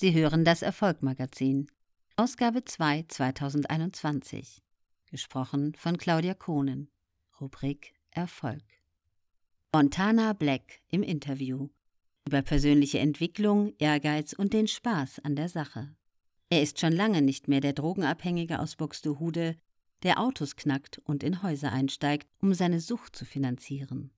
Sie hören das Erfolgmagazin. Ausgabe 2 2021. Gesprochen von Claudia Kohnen. Rubrik Erfolg. Montana Black im Interview. Über persönliche Entwicklung, Ehrgeiz und den Spaß an der Sache. Er ist schon lange nicht mehr der Drogenabhängige aus Buxtehude, der Autos knackt und in Häuser einsteigt, um seine Sucht zu finanzieren.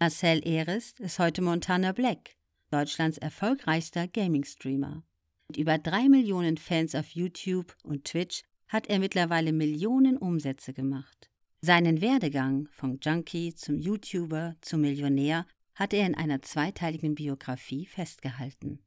Marcel Erest ist heute Montana Black, Deutschlands erfolgreichster Gaming-Streamer. Mit über drei Millionen Fans auf YouTube und Twitch hat er mittlerweile Millionen Umsätze gemacht. Seinen Werdegang vom Junkie zum YouTuber zum Millionär hat er in einer zweiteiligen Biografie festgehalten.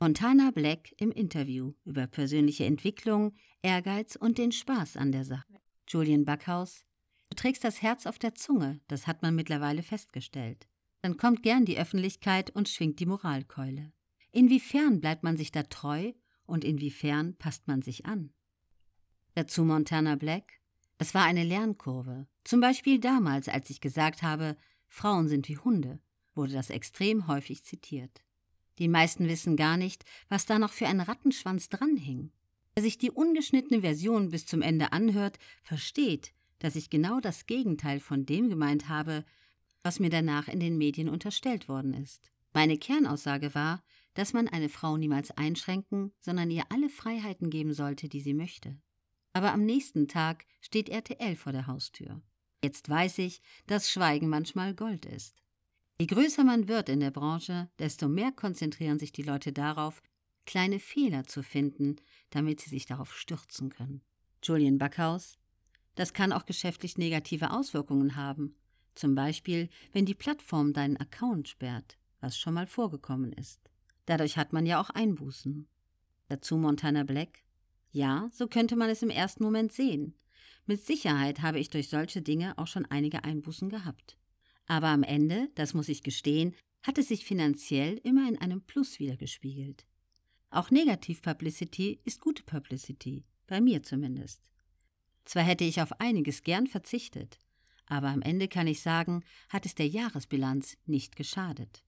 Montana Black im Interview über persönliche Entwicklung, Ehrgeiz und den Spaß an der Sache. Julian Backhaus, du trägst das Herz auf der Zunge, das hat man mittlerweile festgestellt. Dann kommt gern die Öffentlichkeit und schwingt die Moralkeule. Inwiefern bleibt man sich da treu und inwiefern passt man sich an? Dazu Montana Black. Das war eine Lernkurve. Zum Beispiel damals, als ich gesagt habe, Frauen sind wie Hunde, wurde das extrem häufig zitiert. Die meisten wissen gar nicht, was da noch für ein Rattenschwanz dranhing. Wer sich die ungeschnittene Version bis zum Ende anhört, versteht, dass ich genau das Gegenteil von dem gemeint habe, was mir danach in den Medien unterstellt worden ist. Meine Kernaussage war, dass man eine Frau niemals einschränken, sondern ihr alle Freiheiten geben sollte, die sie möchte. Aber am nächsten Tag steht RTL vor der Haustür. Jetzt weiß ich, dass Schweigen manchmal Gold ist. Je größer man wird in der Branche, desto mehr konzentrieren sich die Leute darauf, kleine Fehler zu finden, damit sie sich darauf stürzen können. Julian Backhaus Das kann auch geschäftlich negative Auswirkungen haben. Zum Beispiel, wenn die Plattform deinen Account sperrt, was schon mal vorgekommen ist. Dadurch hat man ja auch Einbußen. Dazu Montana Black? Ja, so könnte man es im ersten Moment sehen. Mit Sicherheit habe ich durch solche Dinge auch schon einige Einbußen gehabt. Aber am Ende, das muss ich gestehen, hat es sich finanziell immer in einem Plus wiedergespiegelt. Auch Negativ-Publicity ist gute Publicity, bei mir zumindest. Zwar hätte ich auf einiges gern verzichtet, aber am Ende kann ich sagen, hat es der Jahresbilanz nicht geschadet.